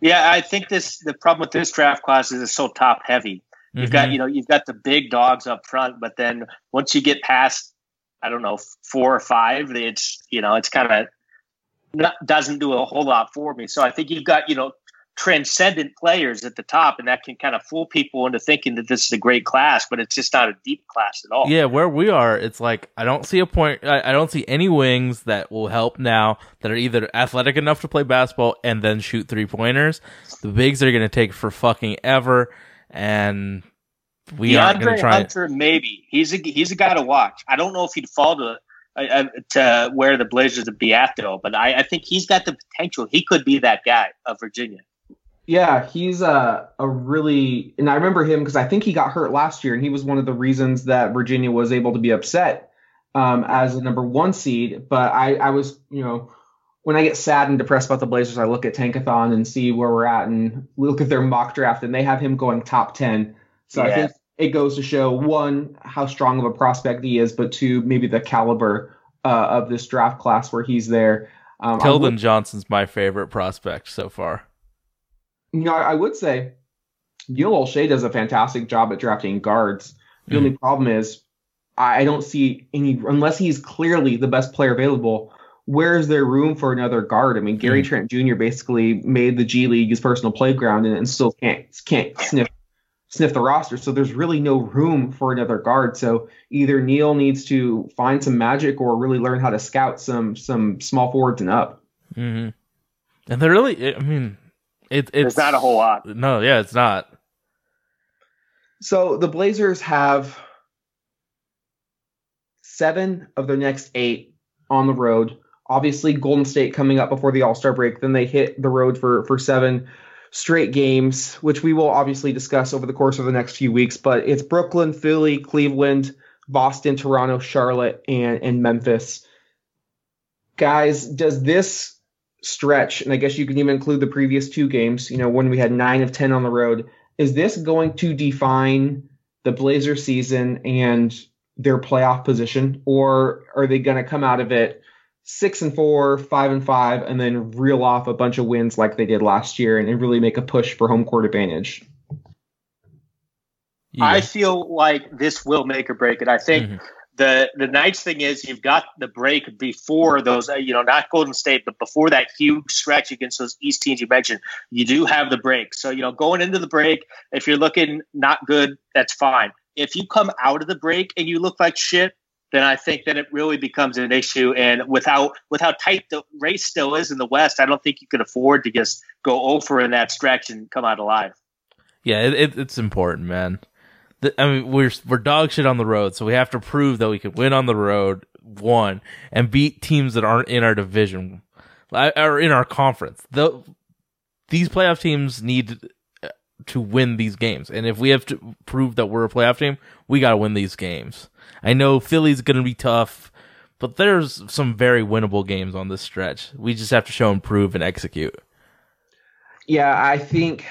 Yeah, I think this the problem with this draft class is it's so top heavy. You've got Mhm. you know you've got the big dogs up front, but then once you get past I don't know four or five, it's you know it's kind of doesn't do a whole lot for me. So I think you've got you know transcendent players at the top, and that can kind of fool people into thinking that this is a great class, but it's just not a deep class at all. Yeah, where we are, it's like I don't see a point. I, I don't see any wings that will help now that are either athletic enough to play basketball and then shoot three pointers. The bigs are going to take for fucking ever, and we aren't going to try. Hunter, maybe he's a he's a guy to watch. I don't know if he'd fall to uh, to where the Blazers would be at though, but I, I think he's got the potential. He could be that guy of Virginia. Yeah, he's a a really, and I remember him because I think he got hurt last year, and he was one of the reasons that Virginia was able to be upset um, as a number one seed. But I, I was, you know, when I get sad and depressed about the Blazers, I look at Tankathon and see where we're at, and look at their mock draft, and they have him going top ten. So I think it goes to show one how strong of a prospect he is, but two maybe the caliber uh, of this draft class where he's there. Um, I Keldon Johnson's my favorite prospect so far. You know, I I would say Neil Olshey does a fantastic job at drafting guards. The Mhm. only problem is I don't see any unless he's clearly the best player available. Where is there room for another guard? I mean, Gary Hmm. Trent Jr. basically made the G League his personal playground and, and still can't can't sniff sniff the roster. So there's really no room for another guard. So either Neil needs to find some magic or really learn how to scout some some small forwards and up. Mm-hmm. And they're really, I mean, it, it's It's not a whole lot. No, yeah, it's not. So the Blazers have seven of their next eight on the road. Obviously, Golden State coming up before the All Star break. Then they hit the road for for seven straight games, which we will obviously discuss over the course of the next few weeks. But it's Brooklyn, Philly, Cleveland, Boston, Toronto, Charlotte, and and Memphis. Guys, does this stretch, and I guess you can even include the previous two games, you know, when we had nine of ten on the road, is this going to define the Blazer season and their playoff position, or are they going to come out of it six and four, five and five, and then reel off a bunch of wins like they did last year and, and really make a push for home court advantage? Yeah. I feel like this will make or break it. I think Mhm. The the nice thing is you've got the break before those, uh, you know, not Golden State, but before that huge stretch against those East teams you mentioned. You do have the break, so you know, going into the break, if you're looking not good, that's fine. If you come out of the break and you look like shit, then I think that it really becomes an issue. And without with how tight the race still is in the West, I don't think you can afford to just go over in that stretch and come out alive. Yeah, it, it, it's important, man. The, I mean, we're we're dog shit on the road, so we have to prove that we can win on the road, one, and beat teams that aren't in our division or in our conference. The, these playoff teams need to win these games, and if we have to prove that we're a playoff team, we got to win these games. I know Philly's going to be tough, but there's some very winnable games on this stretch. We just have to show and prove and execute. Yeah, I think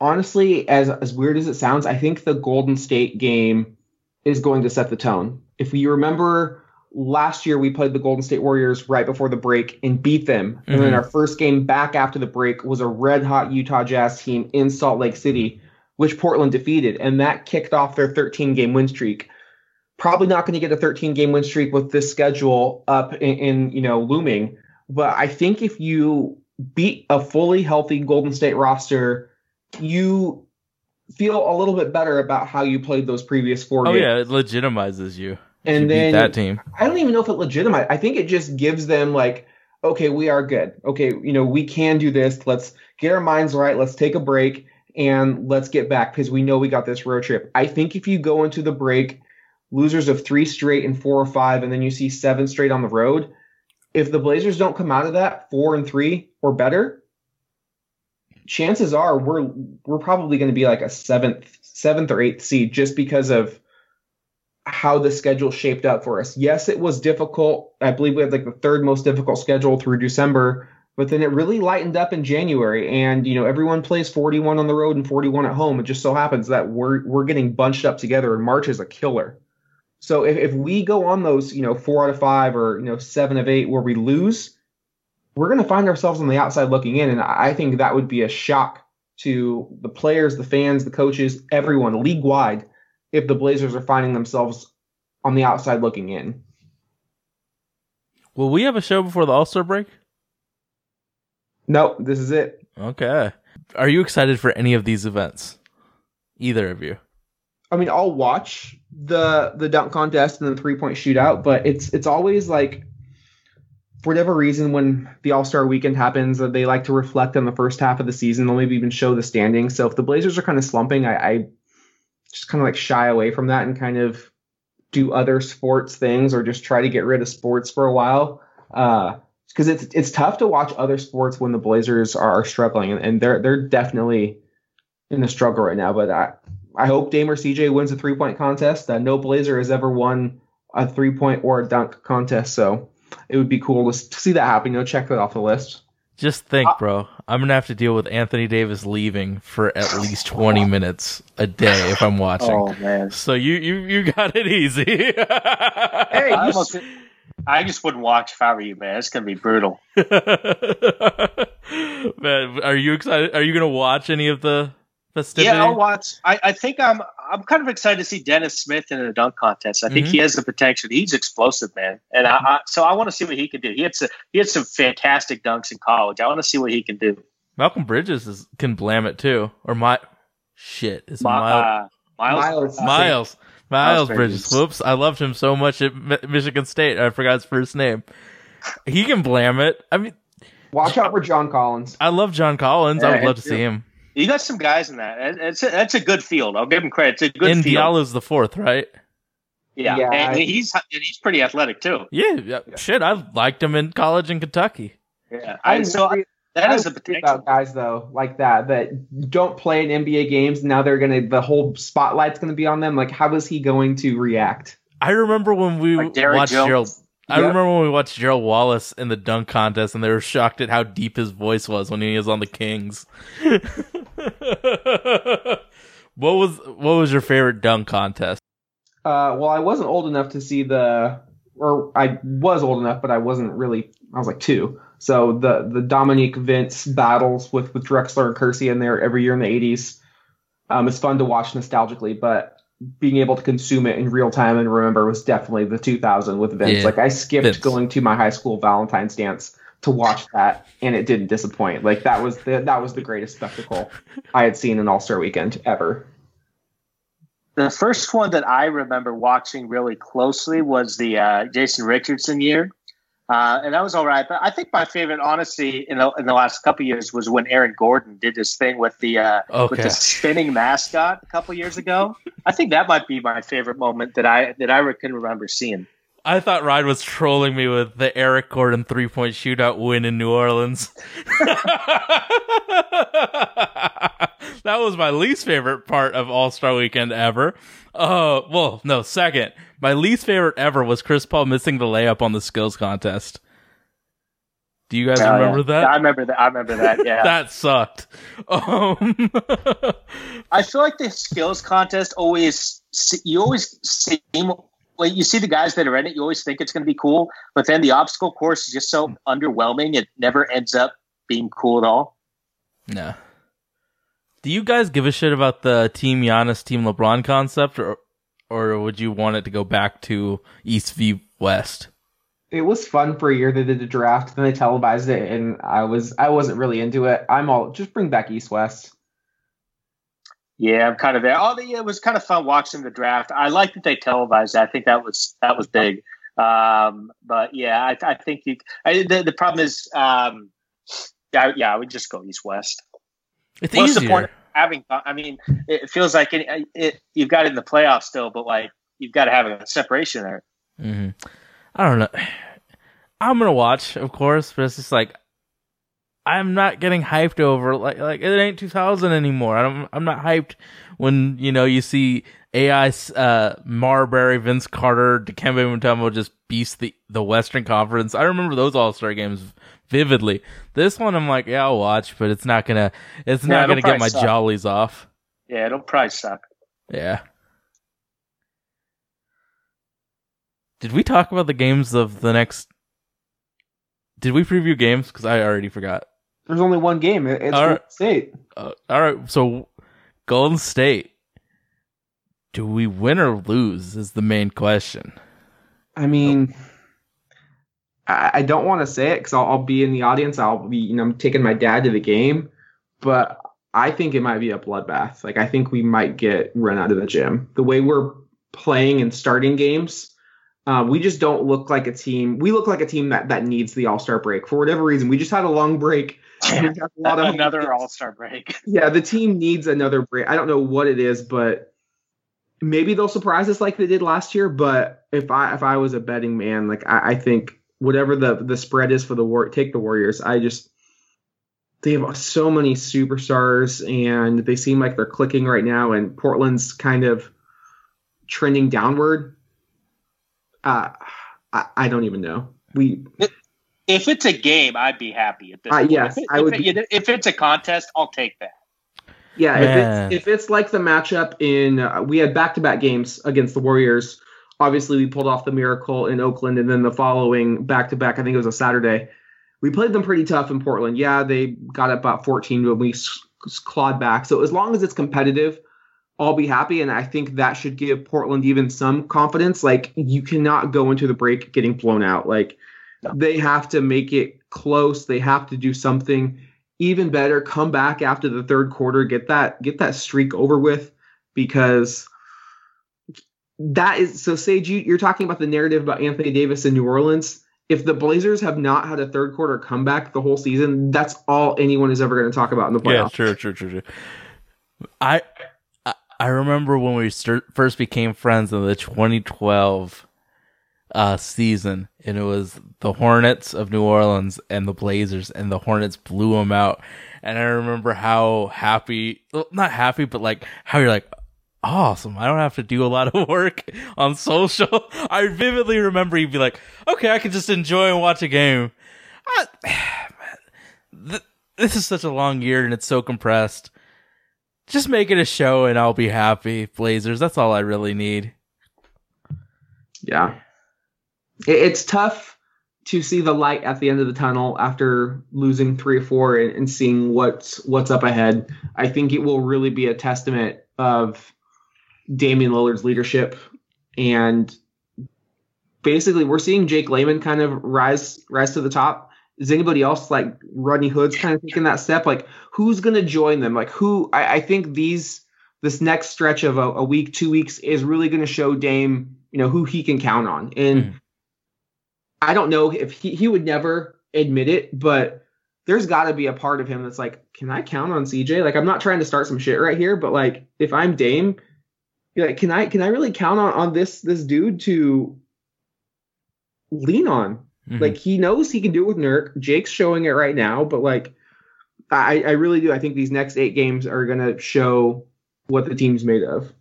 honestly, as as weird as it sounds, I think the Golden State game is going to set the tone. If you remember last year, we played the Golden State Warriors right before the break and beat them, and then Mhm. our first game back after the break was a red hot Utah Jazz team in Salt Lake City, which Portland defeated, and that kicked off their 13 game win streak. Probably not going to get a 13 game win streak with this schedule up in, in you know looming, but I think if you beat a fully healthy Golden State roster, you feel a little bit better about how you played those previous four Oh games. Oh, yeah, it legitimizes you. And you beat then that team. I don't even know if it legitimizes. I think it just gives them like, okay, we are good. Okay, you know, we can do this. Let's get our minds right. Let's take a break and let's get back because we know we got this road trip. I think if you go into the break losers of three straight and four or five, and then you see seven straight on the road, if the Blazers don't come out of that four and three or better, chances are we're we're probably going to be like a seventh seventh or eighth seed just because of how the schedule shaped up for us. Yes, it was difficult. I believe we had like the third most difficult schedule through December, but then it really lightened up in January. And you know, everyone plays 41 on the road and 41 at home. It just so happens that we're we're getting bunched up together, and March is a killer. So if, if we go on those, you know, four out of five or you know seven of eight where we lose, we're going to find ourselves on the outside looking in, and I think that would be a shock to the players, the fans, the coaches, everyone league wide if the Blazers are finding themselves on the outside looking in. Will we have a show before the All Star break? Nope, this is it. Okay. Are you excited for any of these events? Either of you? I mean, I'll watch the the dunk contest and the three point shootout, but it's it's always like for whatever reason when the All Star weekend happens, that they like to reflect on the first half of the season. They'll maybe even show the standings. So if the Blazers are kind of slumping, I, I just kind of like shy away from that and kind of do other sports things or just try to get rid of sports for a while. Uh, because it's it's tough to watch other sports when the Blazers are, struggling, and, and they're they're definitely in the struggle right now. But I I hope Dame or CJ wins a three point contest. Uh, no Blazer has ever won a three point or a dunk contest, so it would be cool to, see that happen. You know, check that off the list. Just think, uh, bro. I'm gonna have to deal with Anthony Davis leaving for at least 20 minutes a day if I'm watching. Oh man. So you you you got it easy. Hey, I, you almost, I just wouldn't watch if I were you, man. It's gonna be brutal. Man, are you excited? Are you gonna watch any of the festivity? Yeah, I'll watch. I, I think I'm I'm kind of excited to see Dennis Smith in a dunk contest. I think Mhm. he has the potential. He's explosive, man, and I, I so I want to see what he can do. He had some he had some fantastic dunks in college. I want to see what he can do. Malcolm Bridges is, can blam it too, or my shit is Mi- Miles uh, Miles, Miles. Miles Miles Bridges. Bridges. Whoops, I loved him so much at Mi- Michigan State. I forgot his first name. He can blam it. I mean, Watch out for John Collins. I love John Collins. I would love to him see him. You got some guys in that. It's a, that's a good field. I'll give him credit. It's a good and field. Diallo's the fourth, right? yeah, Yeah, and I- he's and he's pretty athletic too. Yeah, yeah, shit. I liked him in college in Kentucky. Yeah, I'm I, so worried- that I has the worry potential. about guys though like that that don't play in NBA games. Now they're gonna the whole spotlight's gonna be on them. Like, how is he going to react? I remember when we Like watched Jones. Gerald. I Yep. remember when we watched Gerald Wallace in the dunk contest, and they were shocked at how deep his voice was when he was on the Kings. what was what was your favorite dunk contest? Uh, well, I wasn't old enough to see the, or I was old enough, but I wasn't really. I was like two. So the the Dominique Vince battles with with Drexler and Kersey in there every year in the '80s. Um, it's fun to watch nostalgically, but being able to consume it in real time and remember was definitely the 2000 with Vince. Yeah, like I skipped Vince. going to my high school Valentine's dance to watch that, and it didn't disappoint. Like that was the that was the greatest spectacle I had seen an All Star Weekend ever. The first one that I remember watching really closely was the uh, Jason Richardson year, uh, and that was all right. But I think my favorite, honestly, in the, in the last couple years was when Aaron Gordon did this thing with the uh, with the spinning mascot a couple years ago. I think that might be my favorite moment that I that I can remember seeing. I thought Ryan was trolling me with the Eric Gordon three point shootout win in New Orleans. that was my least favorite part of All Star Weekend ever. Uh, well, no, second. My least favorite ever was Chris Paul missing the layup on the skills contest. Do you guys Oh, remember yeah. that? I remember that. I remember that. Yeah. that sucked. Um, I feel like the skills contest always you always seem well, you see the guys that are in it, you always think it's going to be cool, but then the obstacle course is just so underwhelming. It never ends up being cool at all. no. Do you guys give a shit about the Team Giannis, Team LeBron concept, or or would you want it to go back to East v West? it was fun for a year they did the draft then they televised it and i was i wasn't really into it i'm all just bring back east west Yeah, I'm kind of there. Oh, the, it was kind of fun watching the draft. I like that they televised. it. I think that was that was big. Um, but yeah, I, I think you. I, the the problem is, um, yeah, yeah, I would just go east west. It's What's the point of having? I mean, it feels like it, it, you've got it in the playoffs still, but like you've got to have a separation there. Mm-hmm. I don't know. I'm gonna watch, of course, but it's just like I'm not getting hyped over like like it ain't 2000 anymore. I don't. I'm not hyped when you know you see AI uh, Marbury, Vince Carter, Dikembe Mutombo just beast the the Western Conference. I remember those All Star games vividly. This one, I'm like, yeah, I'll watch, but it's not gonna. It's Yeah, not gonna get my suck. jollies off. Yeah, it'll probably suck. Yeah. Did we talk about the games of the next? Did we preview games? Because I already forgot. there's only one game it's All Golden state Uh, all right, so Golden State. Do we win or lose? Is the main question. i mean i, I don't want to say it because I'll, I'll be in the audience i'll be you know I'm taking my dad to the game but i think it might be a bloodbath like i think we might get run out of the gym the way we're playing and starting games uh, we just don't look like a team. We look like a team that, that needs the All Star break for whatever reason. We just had a long break. We have a lot of Another All Star break. Yeah, the team needs another break. I don't know what it is, but maybe they'll surprise us like they did last year. But if I if I was a betting man, like I, I think whatever the the spread is for the war, take the Warriors. I just they have so many superstars and they seem like they're clicking right now. And Portland's kind of trending downward. Uh, I, I don't even know. We If it's a game, I'd be happy at this. Uh, yes, if, it- I if would it- if it's a contest, I'll take that. Yeah, Man. if it's if it's like the matchup in uh, we had back to back games against the Warriors. Obviously, we pulled off the miracle in Oakland, and then the following back to back, I think it was a Saturday. we played them pretty tough in Portland. Yeah, they got up about 14 when we s- s- clawed back. So as long as it's competitive, I'll be happy. And I think that should give Portland even some confidence. Like you cannot go into the break getting blown out. Like they have to make it close. They have to do something even better. Come back after the third quarter, get that get that streak over with because that is so Sage, you, you're talking about the narrative about Anthony Davis in New Orleans. If the Blazers have not had a third quarter comeback the whole season, that's all anyone is ever going to talk about in the Yeah, playoffs. true, true, true, true. I I- I remember when we first became friends in the 2012 uh, season, and it was the Hornets of New Orleans and the Blazers, and the Hornets blew them out. And I remember how happy, well, not happy, but like how you're like, awesome. I don't have to do a lot of work on social. I vividly remember you'd be like, okay, I can just enjoy and watch a game. I, man, th- this is such a long year and it's so compressed. Just make it a show and I'll be happy. Blazers, that's all I really need. Yeah. It, it's tough to see the light at the end of the tunnel after losing three or four and, and seeing what's what's up ahead. I think it will really be a testament of Damian Lillard's leadership and basically we're seeing Jake Layman kind of rise rise to the top. Is anybody else like Rodney Hood's kind of taking that step? Like who's gonna join them? Like who I, I think these this next stretch of a, a week, two weeks is really gonna show Dame, you know, who he can count on. And Mhm. I don't know if he, he would never admit it, but there's got to be a part of him that's like, can I count on CJ? Like, I'm not trying to start some shit right here, but like, if I'm Dame, you're like, can I can I really count on on this this dude to lean on? Mhm. Like, he knows he can do it with Nurk. Jake's showing it right now, but like, I I really do. I think these next eight games are gonna show what the team's made of,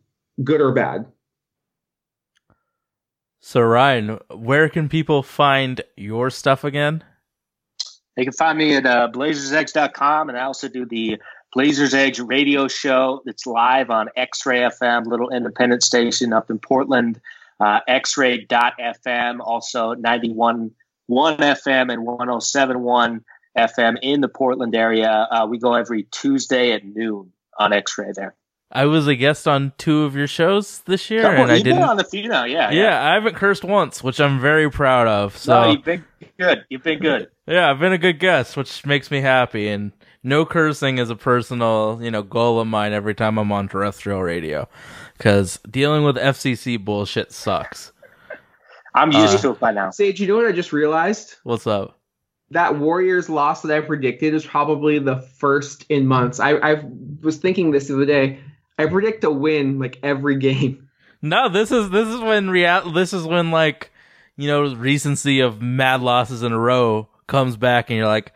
good or bad. So Ryan, where can people find your stuff again? They can find me at uh, and I also do the Blazers Edge radio show that's live on X Ray FM, little independent station up in Portland, uh, xray.fm, also 91.1 FM and 107.1 FM in the Portland area. Uh, we go every Tuesday at noon on X Ray there. I was a guest on two of your shows this year, Couple- and I didn't. on the few now, yeah. yeah, I haven't cursed once, which I'm very proud of. So No, you've been good. You've been good. Yeah, I've been a good guest, which makes me happy. And no cursing is a personal, you know, goal of mine every time I'm on terrestrial radio, because dealing with FCC bullshit sucks. I'm used Uh, to it by now. Sage, you know what I just realized? What's up? that Warriors loss that I predicted is probably the first in months. I, I was thinking this the other day. I predict a win like every game. No, this is this is when real. This is when like, you know, recency of mad losses in a row comes back, and you're like,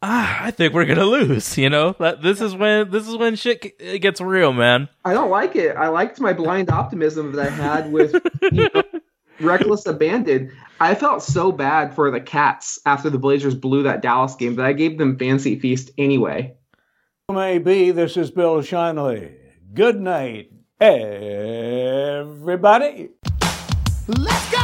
ah, I think we're gonna lose. You know, this is when this is when shit it gets real, man. I don't like it. I liked my blind optimism that I had with you know, reckless abandon. I felt so bad for the Cats after the Blazers blew that Dallas game that I gave them fancy feast anyway. Maybe this is Bill Shinley. Good night, everybody. Let's go!